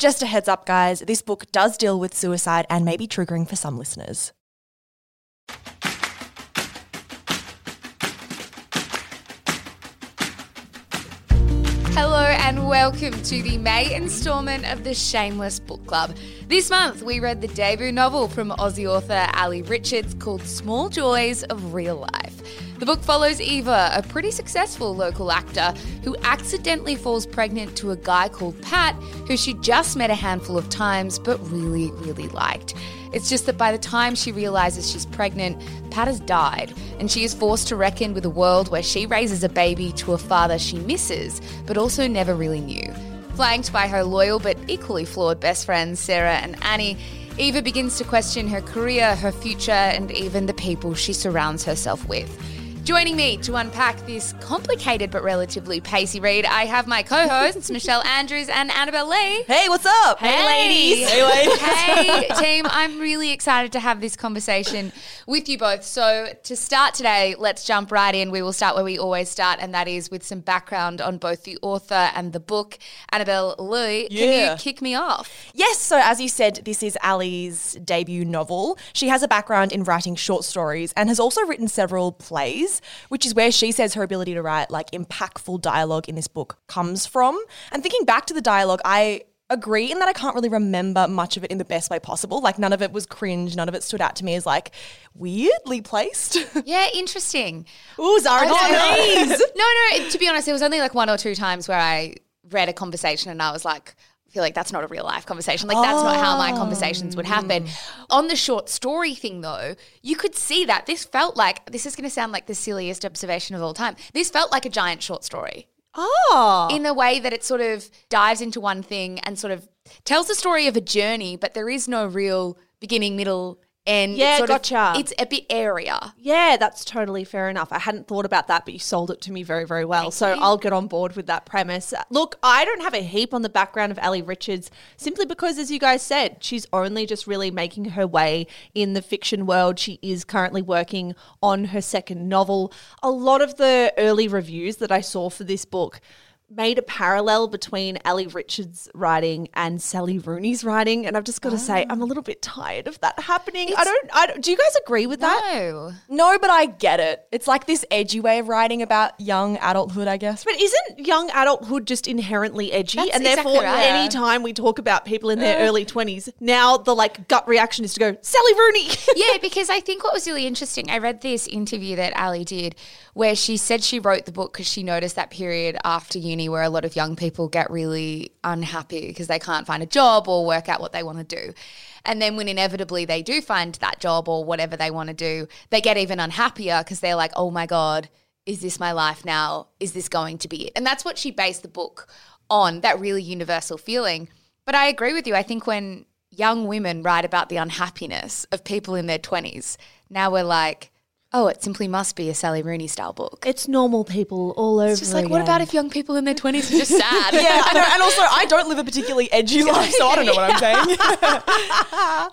Just a heads up, guys, this book does deal with suicide and may be triggering for some listeners. Hello and welcome to the May instalment of the Shameless Book Club. This month we read the debut novel from Aussie author Allee Richards called Small Joys of Real Life. The book follows Eva, a pretty successful local actor who accidentally falls pregnant to a guy called Pat, who she just met a handful of times but really, really liked. It's just that by the time she realizes she's pregnant, Pat has died, and she is forced to reckon with a world where she raises a baby to a father she misses, but also never really knew. Flanked by her loyal but equally flawed best friends, Sarah and Annie, Eva begins to question her career, her future, and even the people she surrounds herself with. Joining me to unpack this complicated but relatively pacey read, I have my co-hosts Michelle Andrews and Annabelle Lee. Hey, what's up? Hey, ladies. Hey, ladies. hey, team. I'm really excited to have this conversation with you both. So, to start today, let's jump right in. We will start where we always start, and that is with some background on both the author and the book. Annabelle Lee, can you kick me off? Yes, so as you said, this is Allee's debut novel. She has a background in writing short stories and has also written several plays, which is where she says her ability to write like impactful dialogue in this book comes from. And thinking back to the dialogue, I agree in that I can't really remember much of it in the best way possible. Like none of it was cringe, none of it stood out to me as like weirdly placed. Yeah, interesting. Ooh, Zara, please. no, no. To be honest, there was only like one or two times where I read a conversation and I was like, feel like that's not a real life conversation. Like that's not how my conversations would happen. Oh. On the short story thing though, you could see that this felt like this is going to sound like the silliest observation of all time. This felt like a giant short story Oh. in the way that it sort of dives into one thing and sort of tells the story of a journey, but there is no real beginning, middle, end. Yeah, It's sort of- gotcha. it's a bit area. Yeah, that's totally fair enough. I hadn't thought about that, but you sold it to me very, very well. so I'll get on board with that premise. Look, I don't have a heap on the background of Allee Richards simply because, as you guys said, she's only just really making her way in the fiction world. She is currently working on her second novel. A lot of the early reviews that I saw for this book made a parallel between Allee Richards' writing and Sally Rooney's writing, and I've just got to say I'm a little bit tired of that happening. I don't, I don't. Do you guys agree with that? No. No, but I get it. It's like this edgy way of writing about young adulthood, I guess. But isn't young adulthood just inherently edgy? That's and exactly therefore, right. anytime we talk about people in their early 20s, now the like gut reaction is to go, Sally Rooney. yeah, because I think what was really interesting, I read this interview that Allee did where she said she wrote the book because she noticed that period after uni where a lot of young people get really unhappy because they can't find a job or work out what they want to do. And then when inevitably they do find that job or whatever they want to do, they get even unhappier because they're like, oh my God, is this my life now? Is this going to be it? And that's what she based the book on, that really universal feeling. But I agree with you. I think when young women write about the unhappiness of people in their 20s, now we're like, oh, it simply must be a Sally Rooney style book. it's normal people all over. It's just like, what about if young people in their 20s are just sad? Yeah, I know. And also, I don't live a particularly edgy life, so I don't know what I'm saying.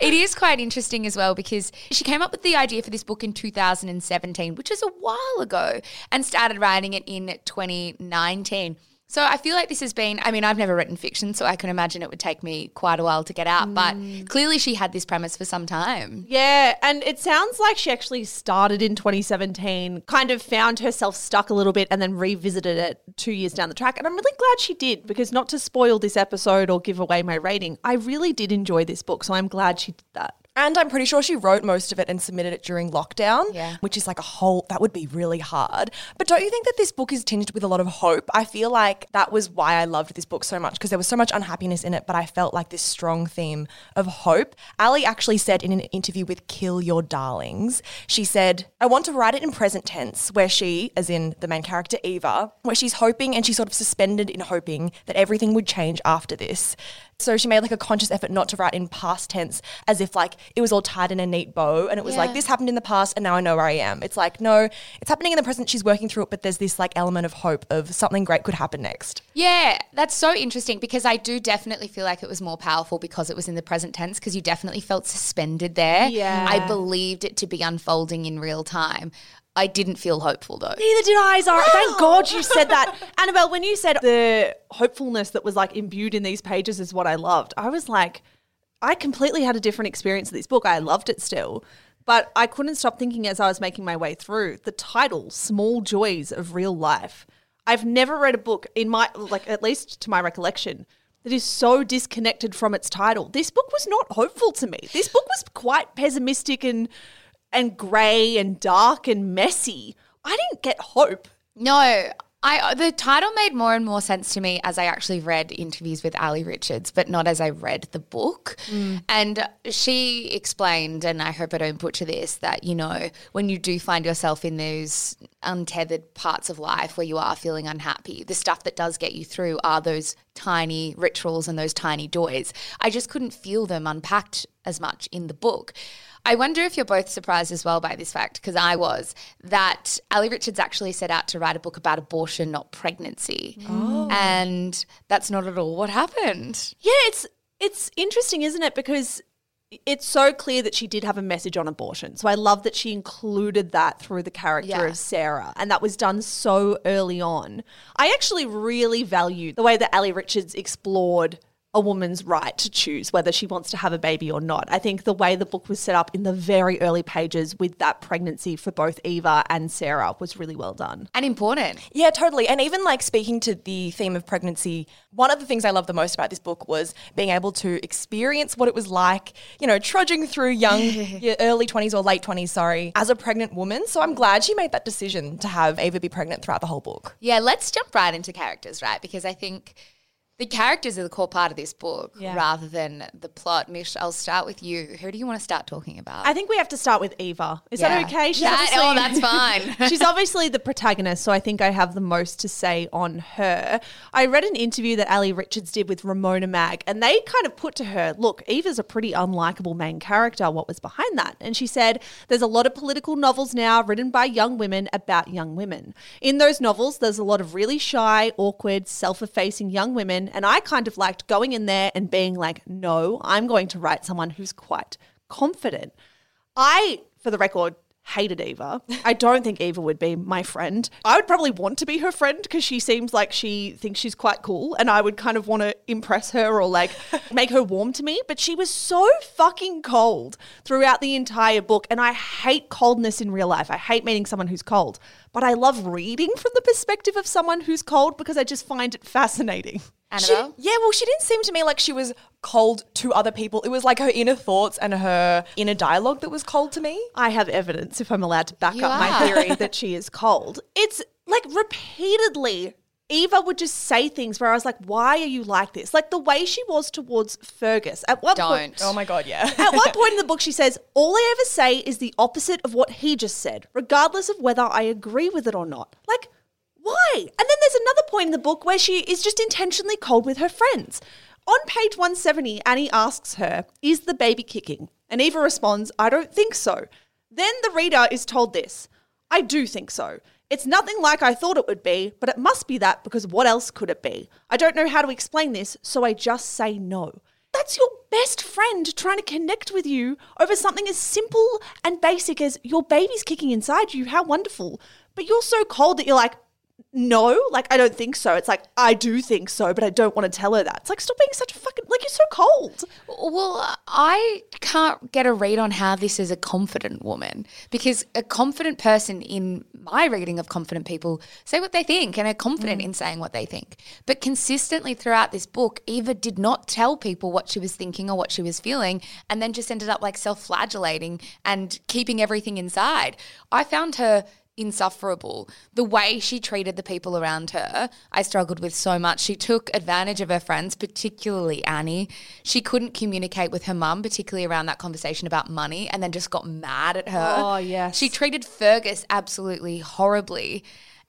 It is quite interesting as well because she came up with the idea for this book in 2017, which is a while ago, and started writing it in 2019. So I feel like this has been, I mean, I've never written fiction, so I can imagine it would take me quite a while to get out, but mm. clearly she had this premise for some time. Yeah, and it sounds like she actually started in 2017, kind of found herself stuck a little bit, and then revisited it two years down the track. And I'm really glad she did because, not to spoil this episode or give away my rating, I really did enjoy this book. So I'm glad she did that. And I'm pretty sure she wrote most of it and submitted it during lockdown, Yeah. which is like a whole, that would be really hard. But don't you think that this book is tinged with a lot of hope? I feel like that was why I loved this book so much because there was so much unhappiness in it, but I felt like this strong theme of hope. Allee actually said in an interview with Kill Your Darlings, she said, I want to write it in present tense, where she, as in the main character Eva, where she's hoping and she's sort of suspended in hoping that everything would change after this. So she made like a conscious effort not to write in past tense as if like it was all tied in a neat bow and it was Yeah. like this happened in the past and now I know where I am. It's like no, it's happening in the present. She's working through it, but there's this like element of hope of something great could happen next. Yeah, that's so interesting because I do definitely feel like it was more powerful because it was in the present tense because you definitely felt suspended there. Yeah. I believed it to be unfolding in real time. I didn't feel hopeful though. Neither did I, Zara. Thank God you said that. Annabelle, when you said the hopefulness that was like imbued in these pages is what I loved, I was like, I completely had a different experience of this book. I loved it still. But I couldn't stop thinking as I was making my way through the title, Small Joys of Real Life. I've never read a book in my, like, at least to my recollection, that is so disconnected from its title. This book was not hopeful to me. This book was quite pessimistic and and grey and dark and messy. I didn't get hope. No, I the title made more and more sense to me as I actually read interviews with Allee Richards, but not as I read the book. Mm. And she explained, and I hope I don't butcher this, that you know when you do find yourself in those untethered parts of life where you are feeling unhappy, the stuff that does get you through are those tiny rituals and those tiny joys. I just couldn't feel them unpacked as much in the book. I wonder if you're both surprised as well by this fact, because I was, that Allee Richards actually set out to write a book about abortion, not pregnancy. Oh. And that's not at all what happened. Yeah, it's it's interesting, isn't it? Because it's so clear that she did have a message on abortion. So I love that she included that through the character Yeah. of Sarah, and that was done so early on. I actually really value the way that Allee Richards explored a woman's right to choose whether she wants to have a baby or not. I think the way the book was set up in the very early pages with that pregnancy for both Eva and Sarah was really well done. And important. Yeah, totally. And even like speaking to the theme of pregnancy, one of the things I love the most about this book was being able to experience what it was like, you know, trudging through young, early 20s or late 20s, sorry, as a pregnant woman. So I'm glad she made that decision to have Eva be pregnant throughout the whole book. Yeah, let's jump right into characters, right? Because I think the characters are the core part of this book Yeah. rather than the plot. Mish, I'll start with you. Who do you want to start talking about? I think we have to start with Eva. Is Yeah. that okay? She's That- oh, that's fine. She's obviously the protagonist, so I think I have the most to say on her. I read an interview that Allee Richards did with Ramona Mag, and they kind of put to her, Look, Eva's a pretty unlikable main character. What was behind that? And she said, There's a lot of political novels now written by young women about young women. In those novels, there's a lot of really shy, awkward, self effacing young women, and I kind of liked going in there and being like, No, I'm going to write someone who's quite confident. I, for the record, hated Eva. I don't think Eva would be my friend. I would probably want to be her friend because she seems like she thinks she's quite cool and I would kind of want to impress her or like make her warm to me. But she was so fucking cold throughout the entire book. And I hate coldness in real life. I hate meeting someone who's cold. But I love reading from the perspective of someone who's cold because I just find it fascinating. She, yeah, well, she didn't seem to me like she was cold to other people. It was like her inner thoughts and her inner dialogue that was cold to me. I have evidence, if I'm allowed to back You up my are. theory, that she is cold. It's like repeatedly, Eva would just say things where I was like, why are you like this? Like the way she was towards Fergus. At one point, Don't. Oh my God, yeah. at one point in the book, she says, All I ever say is the opposite of what he just said, regardless of whether I agree with it or not. Like, why? And then there's another point in the book where she is just intentionally cold with her friends. On page 170, Annie asks her, Is the baby kicking? And Eva responds, I don't think so. Then the reader is told this I do think so. It's nothing like I thought it would be, but it must be that because what else could it be? I don't know how to explain this, so I just say no. That's your best friend trying to connect with you over something as simple and basic as your baby's kicking inside you. How wonderful. But you're so cold that you're like, no, like I don't think so. It's like I do think so, but I don't want to tell her that. It's like stop being such a fucking like you're so cold. Well, I can't get a read on how this is a confident woman because a confident person, in my reading of confident people, say what they think and are confident mm. in saying what they think. But consistently throughout this book, Eva did not tell people what she was thinking or what she was feeling and then just ended up like self flagellating and keeping everything inside. I found her insufferable. The way she treated the people around her, I struggled with so much. She took advantage of her friends, particularly Annie. She couldn't communicate with her mum, particularly around that conversation about money, and then just got mad at her. Oh, yes. She treated Fergus absolutely horribly.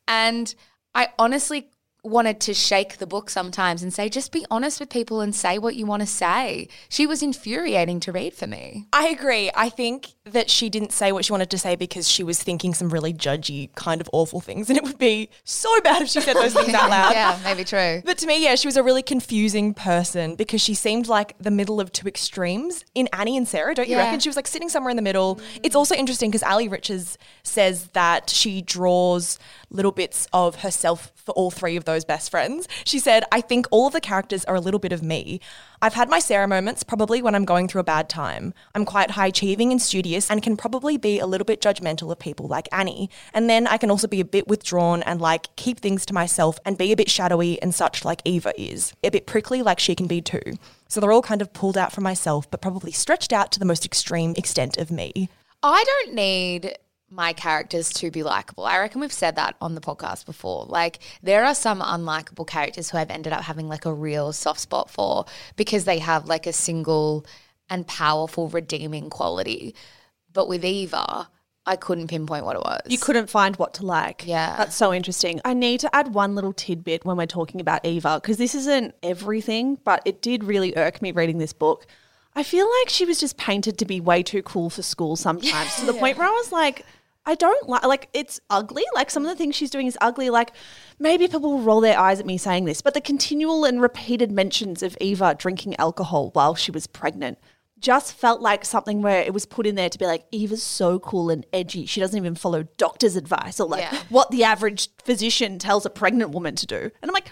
And I honestly wanted to shake the book sometimes and say, just be honest with people and say what you want to say. She was infuriating to read for me. I agree. I think that she didn't say what she wanted to say because she was thinking some really judgy, kind of awful things. And it would be so bad if she said those things out loud. yeah, maybe true. But to me, yeah, she was a really confusing person because she seemed like the middle of two extremes in Annie and Sarah, don't you Yeah. reckon? She was like sitting somewhere in the middle. It's also interesting because Allee Richards says that she draws little bits of herself for all three of those best friends. She said, I think all of the characters are a little bit of me. I've had my Sarah moments probably when I'm going through a bad time. I'm quite high achieving and studious and can probably be a little bit judgmental of people like Annie. And then I can also be a bit withdrawn and like keep things to myself and be a bit shadowy and such like Eva is. A bit prickly like she can be too. So they're all kind of pulled out from myself, but probably stretched out to the most extreme extent of me. I don't need my characters to be likable. I reckon we've said that on the podcast before. Like there are some unlikable characters who I've ended up having like a real soft spot for because they have like a single and powerful redeeming quality. But with Eva, I couldn't pinpoint what it was. You couldn't find what to like. Yeah. That's so interesting. I need to add one little tidbit when we're talking about Eva, because this isn't everything, but it did really irk me reading this book. I feel like she was just painted to be way too cool for school sometimes to the point where I was like, I don't like, like, it's ugly. Like, some of the things she's doing is ugly. Like, maybe people will roll their eyes at me saying this, but the continual and repeated mentions of Eva drinking alcohol while she was pregnant just felt like something where it was put in there to be like Eva's so cool and edgy. She doesn't even follow doctor's advice or like Yeah. what the average physician tells a pregnant woman to do. And I'm like,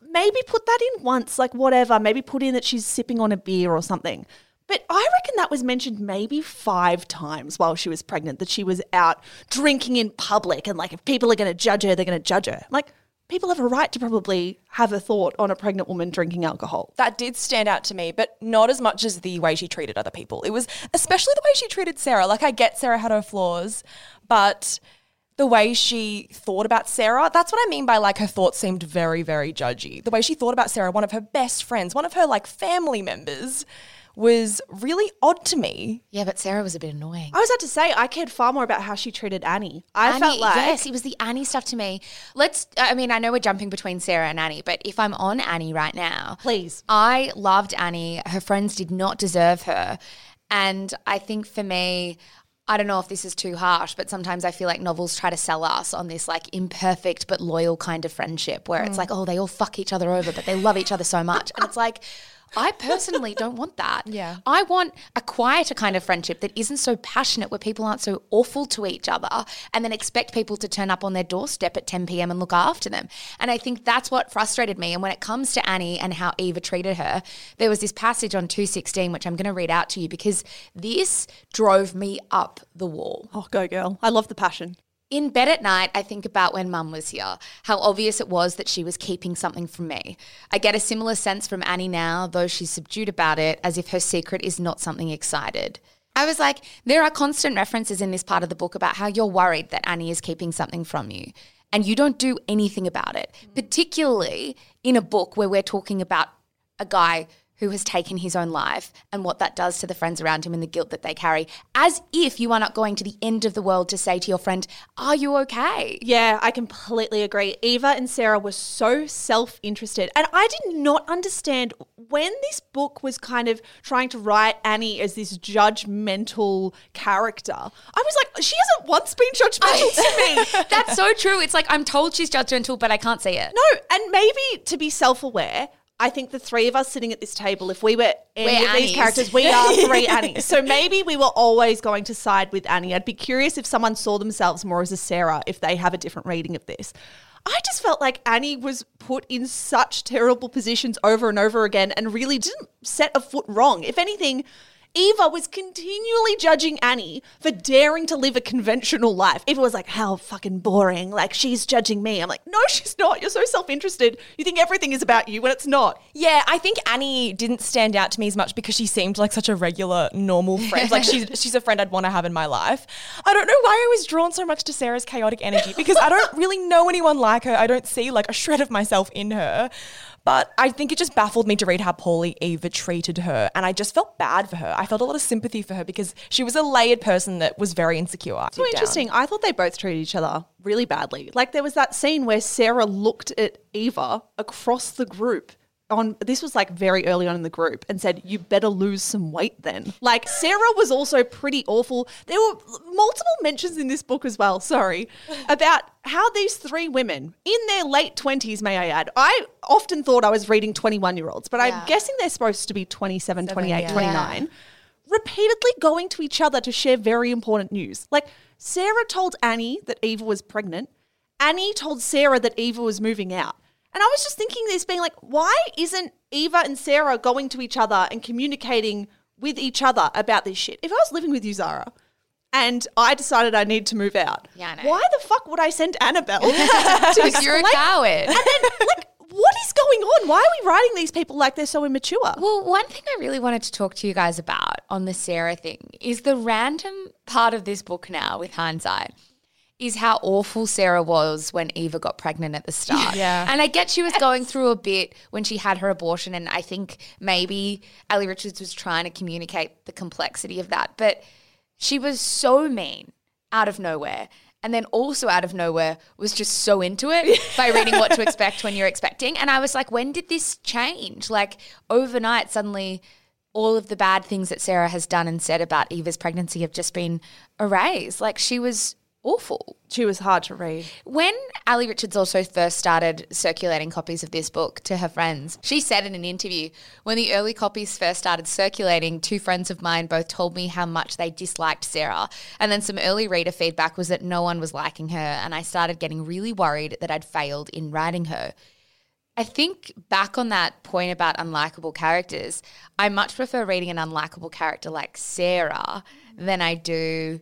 maybe put that in once, like whatever. Maybe put in that she's sipping on a beer or something. But I reckon that was mentioned maybe five times while she was pregnant that she was out drinking in public and like if people are going to judge her, they're going to judge her. Like people have a right to probably have a thought on a pregnant woman drinking alcohol. That did stand out to me, but not as much as the way she treated other people. It was especially the way she treated Sarah. Like, I get Sarah had her flaws, but the way she thought about Sarah, that's what I mean by like her thoughts seemed very, very judgy. The way she thought about Sarah, one of her best friends, one of her like family members, was really odd to me. yeah, but Sarah was a bit annoying. I was about to say I cared far more about how she treated Annie. I Annie, felt like yes, it was the Annie stuff to me. Let's. I mean, I know we're jumping between Sarah and Annie, but if I'm on Annie right now, Please. I loved Annie. Her friends did not deserve her, and I think for me. I don't know if this is too harsh, but sometimes I feel like novels try to sell us on this like imperfect but loyal kind of friendship where it's mm. like, oh, they all fuck each other over, but they love each other so much. And it's like, I personally don't want that. Yeah. I want a quieter kind of friendship that isn't so passionate, where people aren't so awful to each other and then expect people to turn up on their doorstep at 10 p.m. and look after them. And I think that's what frustrated me. And when it comes to Annie and how Eva treated her, there was this passage on 216, which I'm going to read out to you because this drove me up the wall. Oh, go girl. I love the passion. In bed at night, I think about when mum was here, how obvious it was that she was keeping something from me. I get a similar sense from Annie now, though she's subdued about it, as if her secret is not something excited. I was like, there are constant references in this part of the book about how you're worried that Annie is keeping something from you, and you don't do anything about it, mm. particularly in a book where we're talking about a guy who has taken his own life and what that does to the friends around him and the guilt that they carry, as if you are not going to the end of the world to say to your friend, Are you okay? Yeah, I completely agree. Eva and Sarah were so self interested. And I did not understand when this book was kind of trying to write Annie as this judgmental character. I was like, she hasn't once been judgmental to me. That's so true. It's like I'm told she's judgmental, but I can't see it. No, and maybe to be self aware, I think the three of us sitting at this table, if we were any We're of these characters, we are three Annies. So maybe we were always going to side with Annie. I'd be curious if someone saw themselves more as a Sarah if they have a different reading of this. I just felt like Annie was put in such terrible positions over and over again and really didn't set a foot wrong. If anything, Eva was continually judging Annie for daring to live a conventional life. Eva was like, how fucking boring. Like, she's judging me. I'm like, no, she's not. You're so self interested. You think everything is about you when it's not. Yeah, I think Annie didn't stand out to me as much because she seemed like such a regular, normal friend. like she's she's a friend I'd want to have in my life. I don't know why I was drawn so much to Sarah's chaotic energy because I don't really know anyone like her. I don't see like a shred of myself in her. But I think it just baffled me to read how poorly Eva treated her. And I just felt bad for her. I felt a lot of sympathy for her because she was a layered person that was very insecure. So interesting. I thought they both treated each other really badly. Like there was that scene where Sarah looked at Eva across the group on this was like very early on in the group and said you better lose some weight then like sarah was also pretty awful there were multiple mentions in this book as well sorry about how these three women in their late 20s may i add i often thought i was reading 21 year olds but i'm guessing they're supposed to be 27 28 yeah. 29 repeatedly going to each other to share very important news. Like Sarah told Annie that Eva was pregnant. Annie told Sarah that Eva was moving out. And I was just thinking this being like, why isn't Eva and Sarah going to each other and communicating with each other about this shit? If I was living with you, Zara, and I decided I need to move out, Yeah, I know. why the fuck would I send Annabelle to Because you're a coward. And then, like, what is going on? Why are we writing these people like they're so immature? Well, one thing I really wanted to talk to you guys about on the Sarah thing is the random part of this book now with hindsight is how awful Sarah was when Eva got pregnant at the start. Yeah. And I get she was going through a bit when she had her abortion and I think maybe Allee Richards was trying to communicate the complexity of that, but she was so mean out of nowhere. And then also out of nowhere was just so into it by reading what to expect when you're expecting. And I was like, when did this change? Like overnight, suddenly all of the bad things that Sarah has done and said about Eva's pregnancy have just been erased. Like she was awful. She was hard to read. When Allee Richards also first started circulating copies of this book to her friends, she said in an interview, when the early copies first started circulating, two friends of mine both told me how much they disliked Sarah. And then some early reader feedback was that no one was liking her, and I started getting really worried that I'd failed in writing her. I think back on that point about unlikable characters, I much prefer reading an unlikable character like Sarah than I do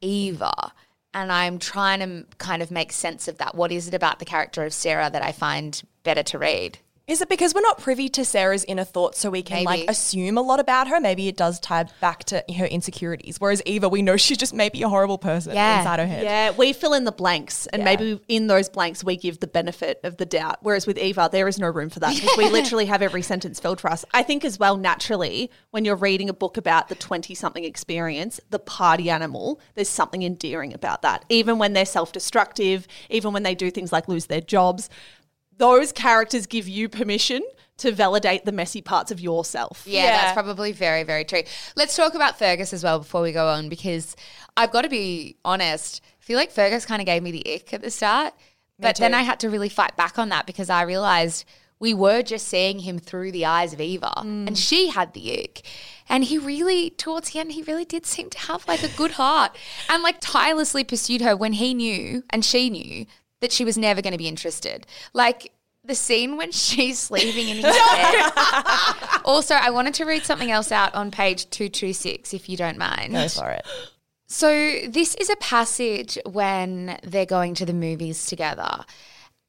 Eva. And I'm trying to kind of make sense of that. What is it about the character of Sarah that I find better to read? Is it because we're not privy to Sarah's inner thoughts so we can like assume a lot about her? Maybe it does tie back to her insecurities. Whereas Eva, we know she's just maybe a horrible person Yeah. inside her head. Yeah, we fill in the blanks, and Yeah. maybe in those blanks we give the benefit of the doubt. Whereas with Eva, there is no room for that because we literally have every sentence filled for us. I think as well, naturally, when you're reading a book about the 20 something experience, the party animal, there's something endearing about that. Even when they're self destructive, even when they do things like lose their jobs, those characters give you permission to validate the messy parts of yourself. Yeah, Yeah. that's probably very, very true. Let's talk about Fergus as well before we go on because I've got to be honest. I feel like Fergus kind of gave me the ick at the start, but then. I had to really fight back on that because I realized we were just seeing him through the eyes of Eva and mm. she had the ick. And he really, towards the end, he really did seem to have like a good heart and like tirelessly pursued her when he knew and she knew that she was never going to be interested. Like, the scene when she's sleeping in his bed. Also, I wanted to read something else out on page 226, if you don't mind. Go for it. So, this is a passage when they're going to the movies together.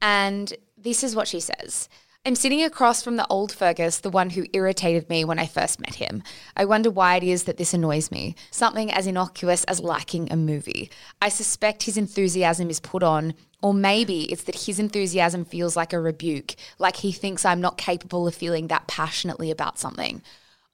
And this is what she says I'm sitting across from the old Fergus, the one who irritated me when I first met him. I wonder why it is that this annoys me. Something as innocuous as liking a movie. I suspect his enthusiasm is put on, or maybe it's that his enthusiasm feels like a rebuke, like he thinks I'm not capable of feeling that passionately about something.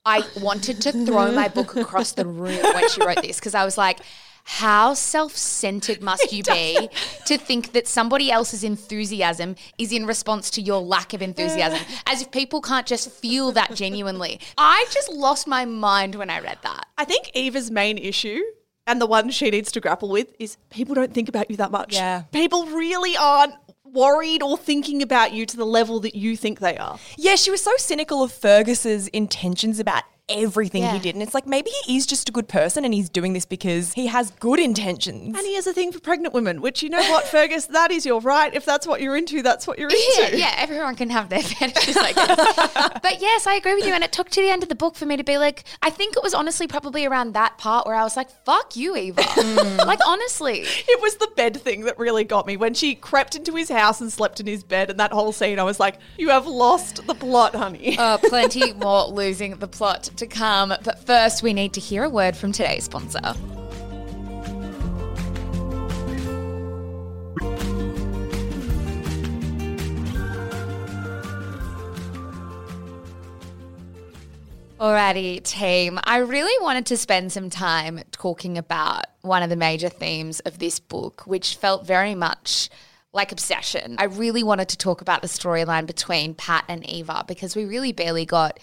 I wanted to throw my book across the room when she wrote this because I was like, how self centered must you be to think that somebody else's enthusiasm is in response to your lack of enthusiasm? As if people can't just feel that genuinely. I just lost my mind when I read that. I think Eva's main issue and the one she needs to grapple with is people don't think about you that much. Yeah. People really aren't worried or thinking about you to the level that you think they are. Yeah, she was so cynical of Fergus's intentions about everything Yeah. he did. And it's like maybe he is just a good person and he's doing this because he has good intentions. And he has a thing for pregnant women, which you know what, Fergus, that is your right. If that's what you're into, that's what you're Yeah, into. yeah, everyone can have their fetishes, I guess. but yes, I agree with you. And it took to the end of the book for me to be like, I think it was honestly probably around that part where I was like, fuck you, Eva. like, honestly. It was the bed thing that really got me. When she crept into his house and slept in his bed and that whole scene, I was like, you have lost the plot, honey. Uh, plenty more losing the plot to come. But first, we need to hear a word from today's sponsor. Alrighty, team. I really wanted to spend some time talking about one of the major themes of this book, which felt very much like obsession. I really wanted to talk about the storyline between Pat and Eva because we really barely got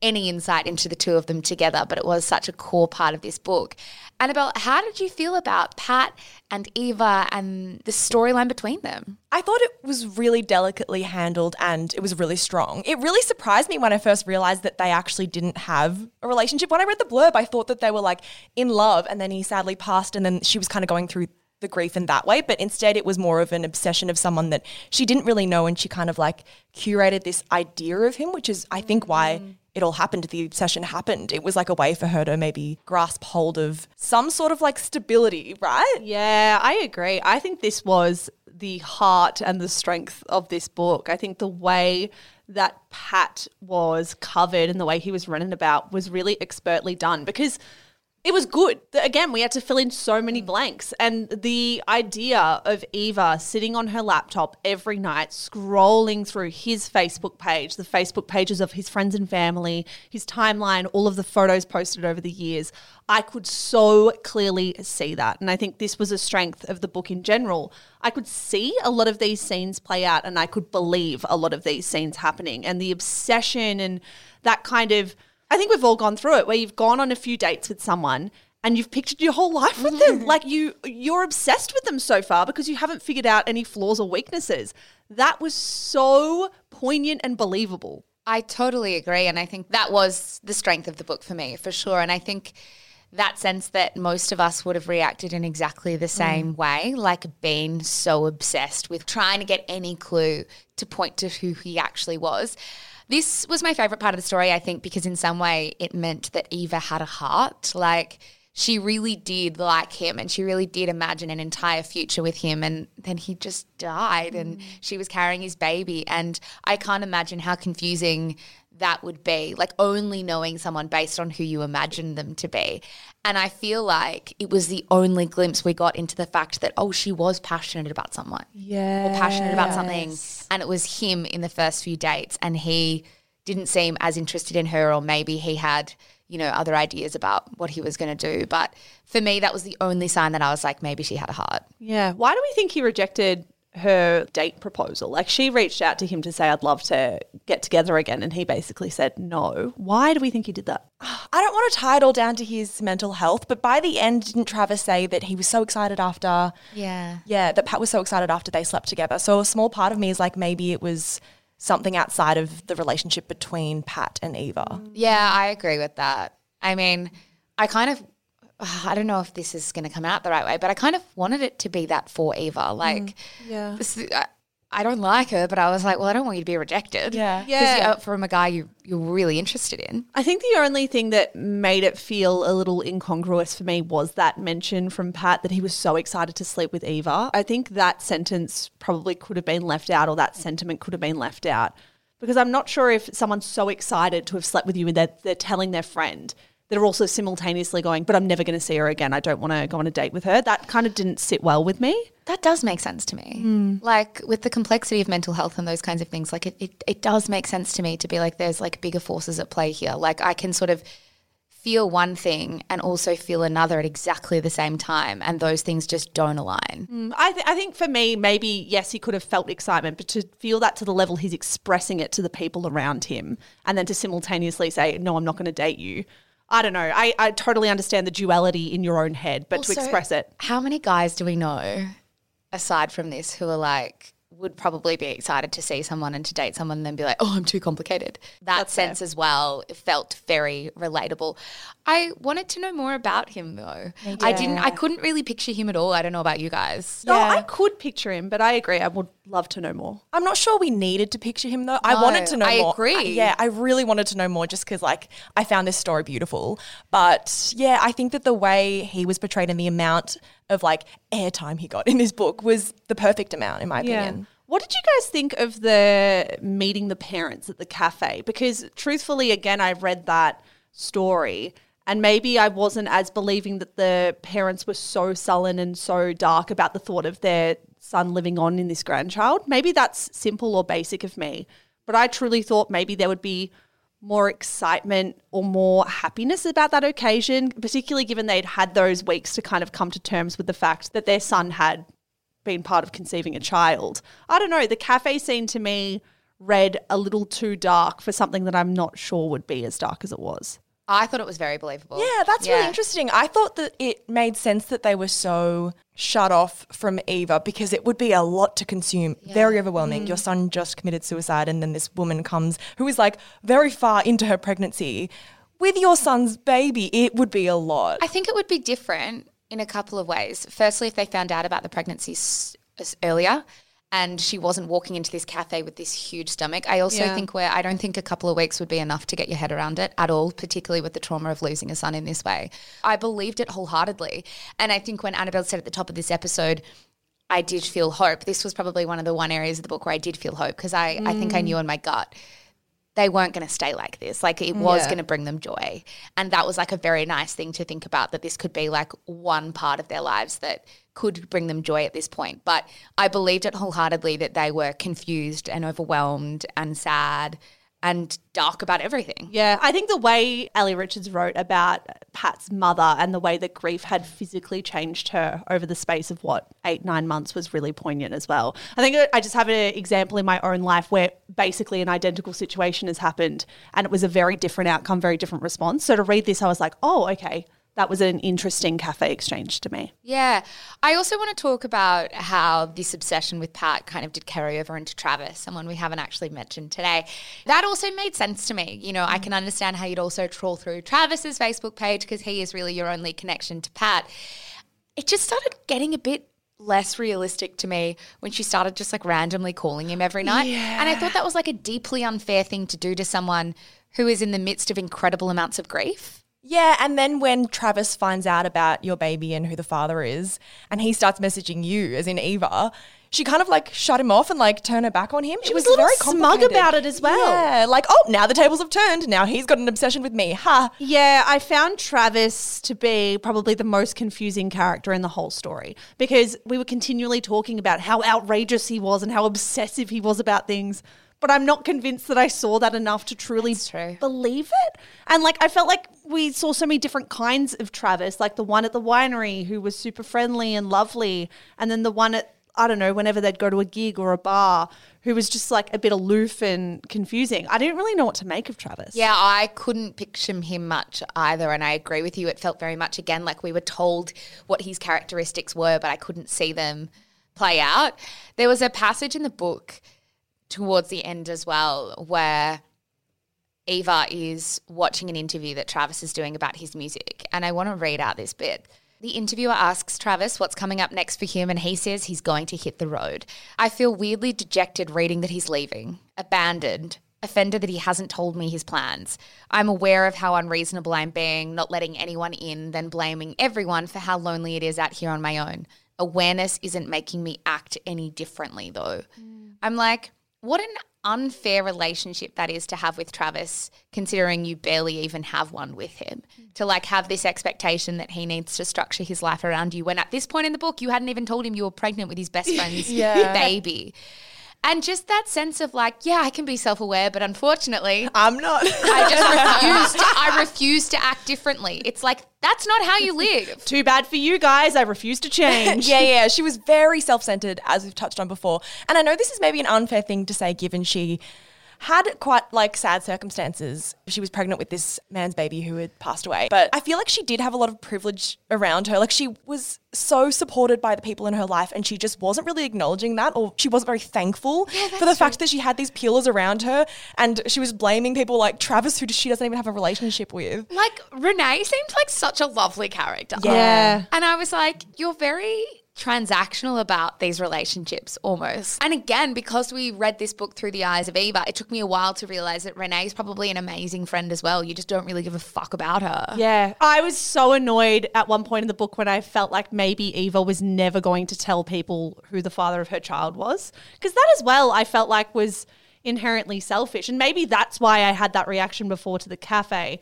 any insight into the two of them together, but it was such a core part of this book. Annabelle, how did you feel about Pat and Eva and the storyline between them? I thought it was really delicately handled and it was really strong. It really surprised me when I first realized that they actually didn't have a relationship. When I read the blurb, I thought that they were like in love and then he sadly passed and then she was kind of going through the grief in that way, but instead it was more of an obsession of someone that she didn't really know and she kind of like curated this idea of him, which is I think why mm. It all happened, the obsession happened. It was like a way for her to maybe grasp hold of some sort of like stability, right? Yeah, I agree. I think this was the heart and the strength of this book. I think the way that Pat was covered and the way he was running about was really expertly done because it was good. Again, we had to fill in so many blanks. And the idea of Eva sitting on her laptop every night, scrolling through his Facebook page, the Facebook pages of his friends and family, his timeline, all of the photos posted over the years, I could so clearly see that. And I think this was a strength of the book in general. I could see a lot of these scenes play out and I could believe a lot of these scenes happening. And the obsession and that kind of I think we've all gone through it where you've gone on a few dates with someone and you've pictured your whole life with them. Mm. Like you you're obsessed with them so far because you haven't figured out any flaws or weaknesses. That was so poignant and believable. I totally agree. And I think that was the strength of the book for me, for sure. And I think that sense that most of us would have reacted in exactly the same mm. way, like being so obsessed with trying to get any clue to point to who he actually was. This was my favorite part of the story, I think, because in some way it meant that Eva had a heart. Like, she really did like him and she really did imagine an entire future with him and then he just died and mm. she was carrying his baby and I can't imagine how confusing that would be like only knowing someone based on who you imagine them to be. And I feel like it was the only glimpse we got into the fact that oh she was passionate about someone. Yeah. or passionate about something. And it was him in the first few dates and he didn't seem as interested in her or maybe he had you know other ideas about what he was going to do. But for me that was the only sign that I was like maybe she had a heart. Yeah. Why do we think he rejected her date proposal? Like she reached out to him to say, I'd love to get together again. And he basically said no. Why do we think he did that? I don't want to tie it all down to his mental health, but by the end, didn't Travis say that he was so excited after? yeah Yeah, that Pat was so excited after they slept together. So a small part of me is like maybe it was something outside of the relationship between Pat and Eva. Yeah, I agree with that. I mean, I kind of, Ah, I don't know if this is going to come out the right way, but I kind of wanted it to be that for Eva. Mm-hmm. Like, Yeah. this- I, I don't like her, but I was like, well, I don't want you to be rejected. Yeah. Yeah. Uh, from a guy you, you're really interested in. I think the only thing that made it feel a little incongruous for me was that mention from Pat that he was so excited to sleep with Eva. I think that sentence probably could have been left out, or that sentiment could have been left out. Because I'm not sure if someone's so excited to have slept with you and they're, they're telling their friend, they're also simultaneously going, but I'm never going to see her again. I don't want to go on a date with her. That kind of didn't sit well with me. That does make sense to me. Mm. Like with the complexity of mental health and those kinds of things, like it, it, it does make sense to me to be like, there's like bigger forces at play here. Like I can sort of feel one thing and also feel another at exactly the same time. And those things just don't align. Mm, I, th- I think for me, maybe, yes, he could have felt excitement, but to feel that to the level he's expressing it to the people around him and then to simultaneously say, no, I'm not going to date you. I don't know. I, I totally understand the duality in your own head, but to express it. How many guys do we know, aside from this, who are like, would probably be excited to see someone and to date someone and then be like, oh, I'm too complicated. That sense as well felt very relatable. I wanted to know more about him though. I didn't, I couldn't really picture him at all. I don't know about you guys. No, I could picture him, but I agree. I would love to know more. I'm not sure we needed to picture him though. I wanted to know I more. agree. Yeah, I really wanted to know more just because like I found this story beautiful. But yeah, I think that the way he was portrayed and the amount of like airtime he got in this book was the perfect amount in my opinion. What did you guys think of the meeting the parents at the cafe? Because truthfully, again, I've read that story and maybe I wasn't as believing that the parents were so sullen and so dark about the thought of their son living on in this grandchild. Maybe that's simple or basic of me, but I truly thought maybe there would be more excitement or more happiness about that occasion, particularly given they'd had those weeks to kind of come to terms with the fact that their son had been part of conceiving a child. I don't know, the cafe scene to me read a little too dark for something that I'm not sure would be as dark as it was. I thought it was very believable. Yeah, that's really interesting. I thought that it made sense that they were so shut off from Eva because it would be a lot to consume, very overwhelming. Mm. Your son just committed suicide, and then this woman comes who is like very far into her pregnancy with your son's baby. It would be a lot. I think it would be different in a couple of ways. Firstly, if they found out about the pregnancy earlier and she wasn't walking into this cafe with this huge stomach. I also Yeah. think where I don't think a couple of weeks would be enough to get your head around it at all, particularly with the trauma of losing a son in this way. I believed it wholeheartedly. And I think when Annabelle said at the top of this episode, I did feel hope. This was probably one of the one areas of the book where I did feel hope because I, I think I mm. knew in my gut they weren't going to stay like this. Like it was Yeah. going to bring them joy. And that was like a very nice thing to think about that this could be like one part of their lives that could bring them joy at this point. But I believed it wholeheartedly that they were confused and overwhelmed and sad and dark about everything. Yeah, I think the way Allee Richards wrote about Pat's mother and the way that grief had physically changed her over the space of what, eight, nine months was really poignant as well. I think I just have an example in my own life where basically an identical situation has happened and it was a very different outcome, very different response. So to read this, I was like, oh, okay, that was an interesting cafe exchange to me. Yeah. I also want to talk about how this obsession with Pat kind of did carry over into Travis, someone we haven't actually mentioned today. That also made sense to me. You know, I mm. can understand how you'd also trawl through Travis's Facebook page because he is really your only connection to Pat. It just started getting a bit less realistic to me when she started just like randomly calling him every night. And I thought that was like a deeply unfair thing to do to someone who is in the midst of incredible amounts of grief. Yeah, and then when Travis finds out about your baby and who the father is, and he starts messaging you, as in Eva, she kind of like shut him off and like turn her back on him. She was a little smug about it as well. Yeah, like oh, now the tables have turned. Now he's got an obsession with me. Ha. Yeah, I found Travis to be probably the most confusing character in the whole story because we were continually talking about how outrageous he was and how obsessive he was about things. But I'm not convinced that I saw that enough to truly believe it. And like, I felt like we saw so many different kinds of Travis, like the one at the winery who was super friendly and lovely, and then the one at I don't know, whenever they'd go to a gig or a bar, who was just like a bit aloof and confusing. I didn't really know what to make of Travis. Yeah, I couldn't picture him much either. And I agree with you. It felt very much, again, like we were told what his characteristics were, but I couldn't see them play out. There was a passage in the book towards the end as well where Eva is watching an interview that Travis is doing about his music. And I want to read out this bit. The interviewer asks Travis what's coming up next for him, and he says he's going to hit the road. I feel weirdly dejected reading that he's leaving, abandoned, offended that he hasn't told me his plans. I'm aware of how unreasonable I'm being, not letting anyone in, then blaming everyone for how lonely it is out here on my own. Awareness isn't making me act any differently, though. Mm. I'm like, what an unfair relationship that is to have with Travis, considering you barely even have one with him. To like have this expectation that he needs to structure his life around you when at this point in the book you hadn't even told him you were pregnant with his best friend's Yeah. baby. And just that sense of like, yeah, I can be self aware, but unfortunately, I'm not. I just refuse to, I refuse to act differently. It's like, that's not how you live. Too bad for you guys. I refuse to change. yeah, yeah. She was very self centered, as we've touched on before. And I know this is maybe an unfair thing to say, given she had quite like sad circumstances. She was pregnant with this man's baby who had passed away. But I feel like she did have a lot of privilege around her. Like she was so supported by the people in her life and she just wasn't really acknowledging that or she wasn't very thankful for the fact that she had these pillars around her and she was blaming people like Travis who she doesn't even have a relationship with. Like, Renee seemed like such a lovely character. Yeah. And I was like, you're very transactional about these relationships almost. And again, because we read this book through the eyes of Eva, it took me a while to realize that Renee's probably an amazing friend as well. You just don't really give a fuck about her. Yeah. I was so annoyed at one point in the book when I felt like maybe Eva was never going to tell people who the father of her child was. Because that as well, I felt like was inherently selfish. And maybe that's why I had that reaction before to the cafe.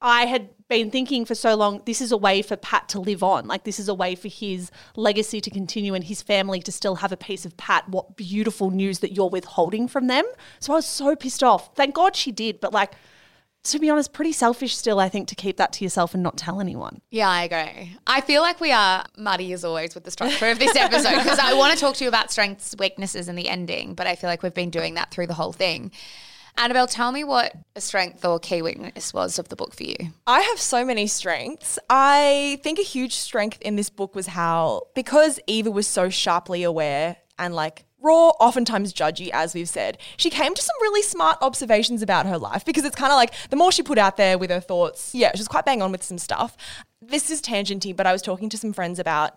I had been thinking for so long, this is a way for Pat to live on. Like, this is a way for his legacy to continue and his family to still have a piece of Pat. What beautiful news that you're withholding from them. So I was so pissed off. Thank God she did. But, like, to be honest, pretty selfish still, I think, to keep that to yourself and not tell anyone. Yeah, I agree. I feel like we are muddy as always with the structure of this episode because I want to talk to you about strengths, weaknesses, and the ending, but I feel like we've been doing that through the whole thing. Annabelle, tell me what a strength or key weakness was of the book for you. I have so many strengths. I think a huge strength in this book was how, because Eva was so sharply aware and like raw, oftentimes judgy, as we've said, she came to some really smart observations about her life because it's kind of like the more she put out there with her thoughts, yeah, she was quite bang on with some stuff. This is tangenty, but I was talking to some friends about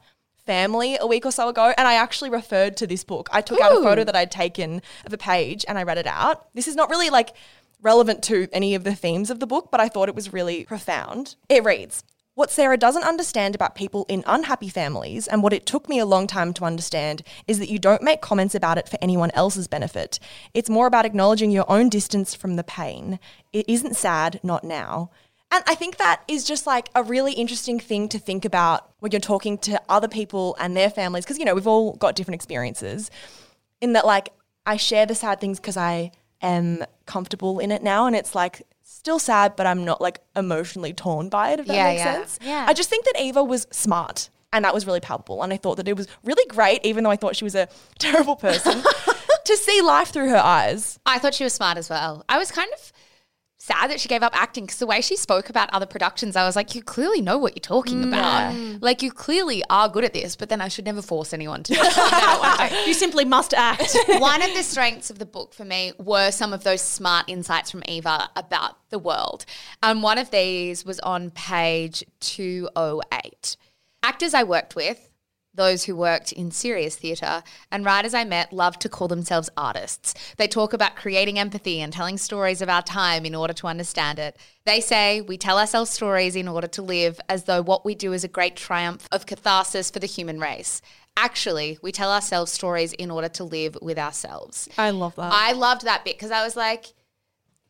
family a week or so ago, and I actually referred to this book. I took out a photo that I'd taken of a page and I read it out. This is not really like relevant to any of the themes of the book, but I thought it was really profound. It reads, what Sarah doesn't understand about people in unhappy families, and what it took me a long time to understand, is that you don't make comments about it for anyone else's benefit. It's more about acknowledging your own distance from the pain. It isn't sad, not now. And I think that is just like a really interesting thing to think about when you're talking to other people and their families, because, you know, we've all got different experiences. In that, like, I share the sad things because I am comfortable in it now. And it's like, still sad, but I'm not like emotionally torn by it, if that Yeah, makes yeah. sense. Yeah. I just think that Eva was smart and that was really palpable. And I thought that it was really great, even though I thought she was a terrible person, to see life through her eyes. I thought she was smart as well. I was kind of sad that she gave up acting because the way she spoke about other productions, I was like, you clearly know what you're talking mm. about. Mm. Like, you clearly are good at this, but then I should never force anyone to. do something they don't want to do. You simply must act. One of the strengths of the book for me were some of those smart insights from Eva about the world. And one of these was on page 208. Actors I worked with, those who worked in serious theatre, and writers I met loved to call themselves artists. They talk about creating empathy and telling stories of our time in order to understand it. They say we tell ourselves stories in order to live, as though what we do is a great triumph of catharsis for the human race. Actually, we tell ourselves stories in order to live with ourselves. I love that. I loved that bit because I was like,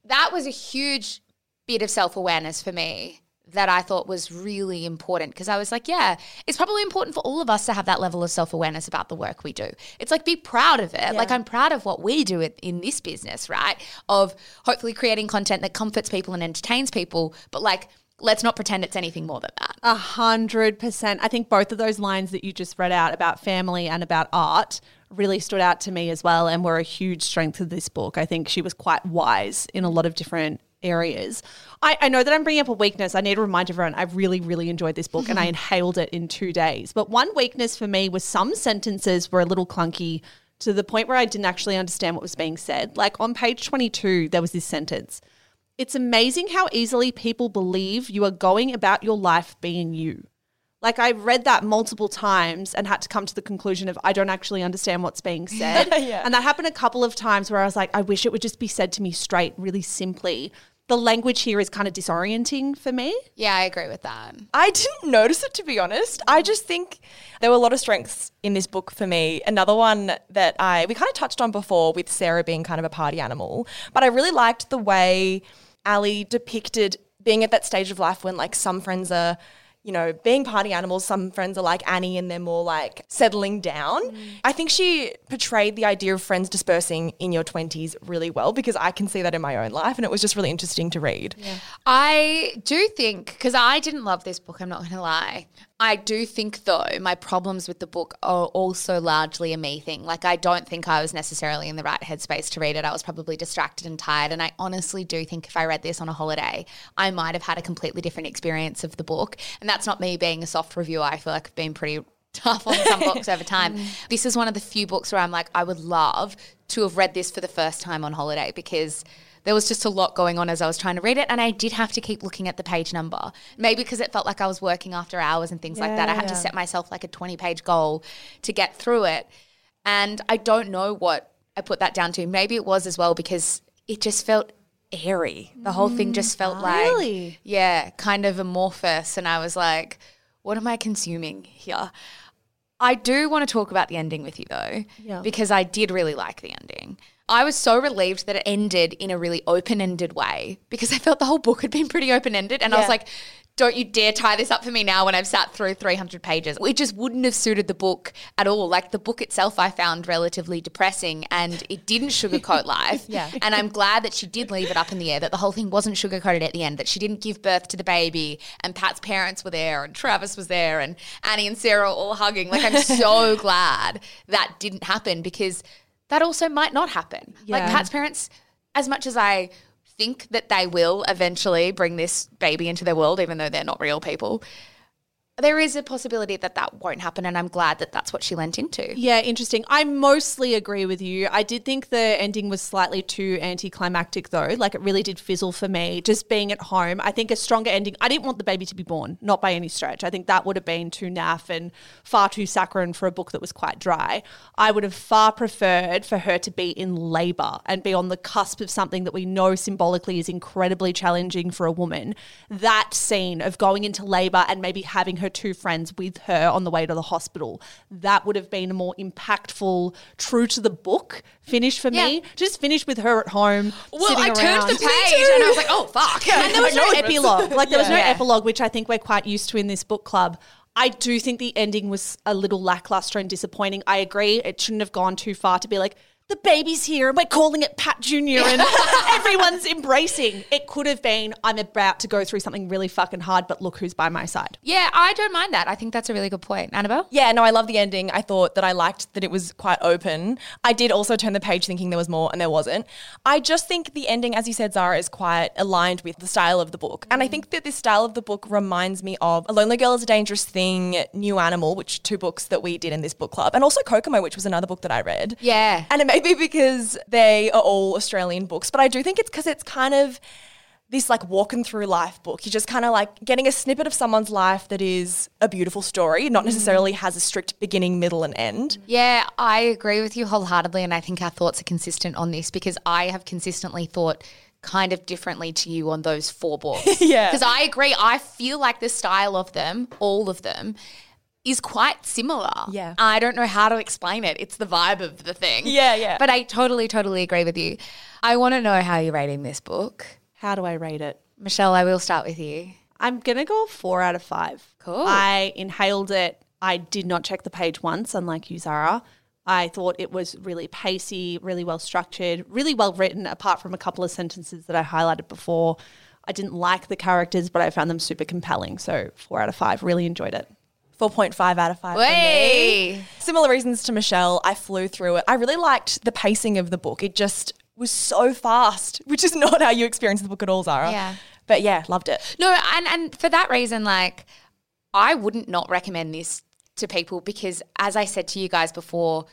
that was a huge bit of self awareness for me that I thought was really important because I was like, yeah, it's probably important for all of us to have that level of self awareness about the work we do. It's like be proud of it. Like I'm proud of what we do in this business, right? Of hopefully creating content that comforts people and entertains people, but like let's not pretend it's anything more than that. A hundred percent. I think both of those lines that you just read out about family and about art really stood out to me as well and were a huge strength of this book. I think she was quite wise in a lot of different areas. I, I know that I'm bringing up a weakness. I need to remind everyone I really, really enjoyed this book and I inhaled it in two days. But one weakness for me was some sentences were a little clunky to the point where I didn't actually understand what was being said. Like on page 22, there was this sentence. It's amazing how easily people believe you are going about your life being you. Like I read that multiple times and had to come to the conclusion of I don't actually understand what's being said. Yeah. And that happened a couple of times where I was like, I wish it would just be said to me straight, really simply. The language here is kind of disorienting for me. Yeah, I agree with that. I didn't notice it to be honest. I just think there were a lot of strengths in this book for me. Another one that I we kind of touched on before with Sarah being kind of a party animal, but I really liked the way Allee depicted being at that stage of life when like some friends are you know, being party animals, some friends are like Annie and they're more like settling down. Mm. I think she portrayed the idea of friends dispersing in your 20s really well because I can see that in my own life and it was just really interesting to read. I do think, because I didn't love this book, I'm not going to lie. I do think, though, my problems with the book are also largely a me thing. Like, I don't think I was necessarily in the right headspace to read it. I was probably distracted and tired. And I honestly do think if I read this on a holiday, I might have had a completely different experience of the book. And that's not me being a soft reviewer. I feel like I've been pretty tough on some books over time. Mm. This is one of the few books where I'm like, I would love to have read this for the first time on holiday because there was just a lot going on as I was trying to read it, and I did have to keep looking at the page number. Maybe because it felt like I was working after hours and things like that. I had to set myself like a 20 page goal to get through it. And I don't know what I put that down to. Maybe it was as well because it just felt airy. The whole thing just felt mm. like, Really? yeah, kind of amorphous. And I was like, what am I consuming here? I do want to talk about the ending with you though, Yeah. because I did really like the ending. I was so relieved that it ended in a really open ended way because I felt the whole book had been pretty open ended. And I was like, don't you dare tie this up for me now when I've sat through 300 pages. It just wouldn't have suited the book at all. Like the book itself, I found relatively depressing and it didn't sugarcoat life. Yeah. And I'm glad that she did leave it up in the air, that the whole thing wasn't sugarcoated at the end, that she didn't give birth to the baby and Pat's parents were there and Travis was there and Annie and Sarah all hugging. Like, I'm so glad that didn't happen because that also might not happen. Like, Pat's parents, as much as I think that they will eventually bring this baby into their world, even though they're not real people, there is a possibility that that won't happen. And I'm glad that that's what she lent into. Yeah, interesting. I mostly agree with you. I did think the ending was slightly too anticlimactic, though. Like it really did fizzle for me. Just being at home, I think a stronger ending. I didn't want the baby to be born, not by any stretch. I think that would have been too naff and far too saccharine for a book that was quite dry. I would have far preferred for her to be in labour and be on the cusp of something that we know symbolically is incredibly challenging for a woman. That scene of going into labour and maybe having her two friends with her on the way to the hospital, that would have been a more impactful, true to the book finish for me. Just finish with her at home. Well, I turned the page and I was like, oh, fuck. And there was no epilogue. Like there was no epilogue, which I think we're quite used to in this book club. I do think the ending was a little lackluster and disappointing. I agree. It shouldn't have gone too far to be like, the baby's here and we're calling it Pat Jr. and everyone's embracing. It could have been, I'm about to go through something really fucking hard, but look who's by my side. Yeah, I don't mind that. I think that's a really good point. Annabelle? Yeah, no, I love the ending. I thought that I liked that it was quite open. I did also turn the page thinking there was more, and there wasn't. I just think the ending, as you said, Zara, is quite aligned with the style of the book. And I mm. think that this style of the book reminds me of A Lonely Girl is a Dangerous Thing, New Animal, which two books that we did in this book club, and also Kokomo, which was another book that I read. Yeah. And it may be because they are all Australian books, but I do think it's because it's kind of this like walking through life book. You're just kind of like getting a snippet of someone's life that is a beautiful story, not mm-hmm. necessarily has a strict beginning, middle, and end. Yeah, I agree with you wholeheartedly. And I think our thoughts are consistent on this because I have consistently thought kind of differently to you on those four books. Yeah. Because I agree. I feel like the style of them, all of them, is quite similar. Yeah. I don't know how to explain it. It's the vibe of the thing. Yeah, yeah. But I totally, totally agree with you. I want to know how you're rating this book. How do I rate it? Michelle, I will start with you. I'm going to go four out of five. Cool. I inhaled it. I did not check the page once, unlike you, Zara. I thought it was really pacey, really well structured, really well written, apart from a couple of sentences that I highlighted before. I didn't like the characters, but I found them super compelling. So, four out of five. Really enjoyed it. 4.5 out of 5 for me. Way. Similar reasons to Michelle. I flew through it. I really liked the pacing of the book. It just was so fast, which is not how you experience the book at all, Zara. Yeah. But yeah, loved it. No, and and for that reason, like I wouldn't not recommend this to people because, as I said to you guys before,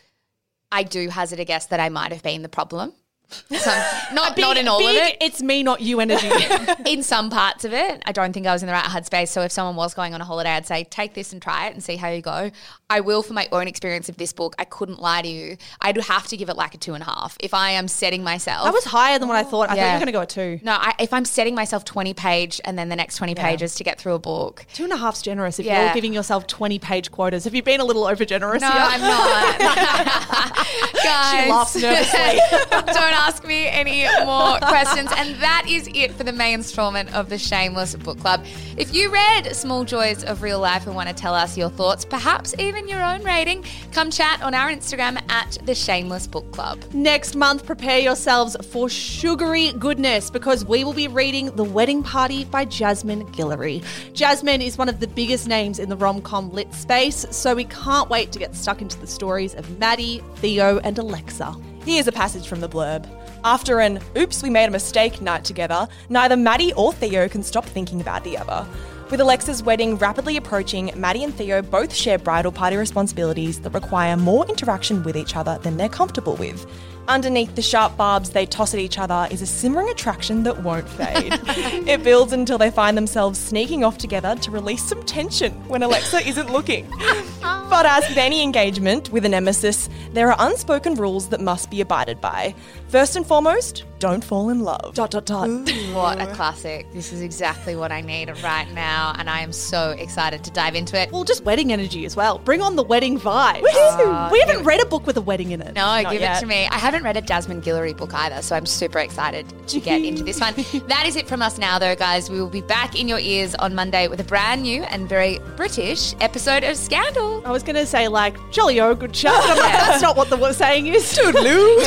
I do hazard a guess that I might have been the problem. Some, not not in all of it. It's me, not you energy. In some parts of it, I don't think I was in the right headspace. So if someone was going on a holiday, I'd say take this and try it and see how you go. I will, for my own experience of this book, I couldn't lie to you. I'd have to give it like a two and a half if I am setting myself. I was higher than what I thought. I thought you Yeah. were going to go a two. no, I, if I'm setting myself 20 page and then the next 20 pages to get through a book, Two and a half's generous if Yeah. you're giving yourself 20 page quotas. Have you been a little over generous No, here? I'm not. Guys, She laughs nervously. don't ask me any more questions. And that is it for the May installment of the Shameless Book Club. If you read Small Joys of Real Life and want to tell us your thoughts, perhaps even your own rating, come chat on our Instagram at the Shameless Book Club. Next month, prepare yourselves for sugary goodness because we will be reading The Wedding Party by Jasmine Guillory. Jasmine is one of the biggest names in the rom com lit space, so we can't wait to get stuck into the stories of Maddie, Theo, and Alexa. Here's a passage from the blurb. After an oops, we made a mistake night together, neither Maddie or Theo can stop thinking about the other. With Alexa's wedding rapidly approaching, Maddie and Theo both share bridal party responsibilities that require more interaction with each other than they're comfortable with. Underneath the sharp barbs they toss at each other is a simmering attraction that won't fade. it builds until they find themselves sneaking off together to release some tension when Alexa isn't looking. But as with any engagement with a nemesis, there are unspoken rules that must be abided by. First and foremost, don't fall in love. Dot dot dot. What a classic. This is exactly what I need right now, and I am so excited to dive into it. Well, just wedding energy as well. Bring on the wedding vibe. we uh, haven't read a book with a wedding in it. No, give yet. it to me. I haven't read a Jasmine Guillory book either, so I'm super excited to get into this one. That is it from us now, though, guys. We will be back in your ears on Monday with a brand new and very British episode of Scandal. I was going to say, like, jolly oh, good shot. but like, that's not what the saying is. Toodaloo.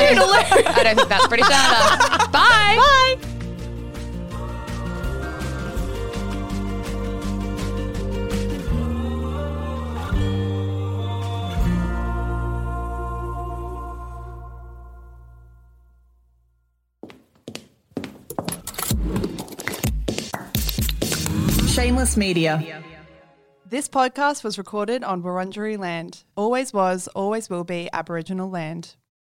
I think that's British either. Bye. Bye. Shameless Media. This podcast was recorded on Wurundjeri land. Always was, always will be Aboriginal land.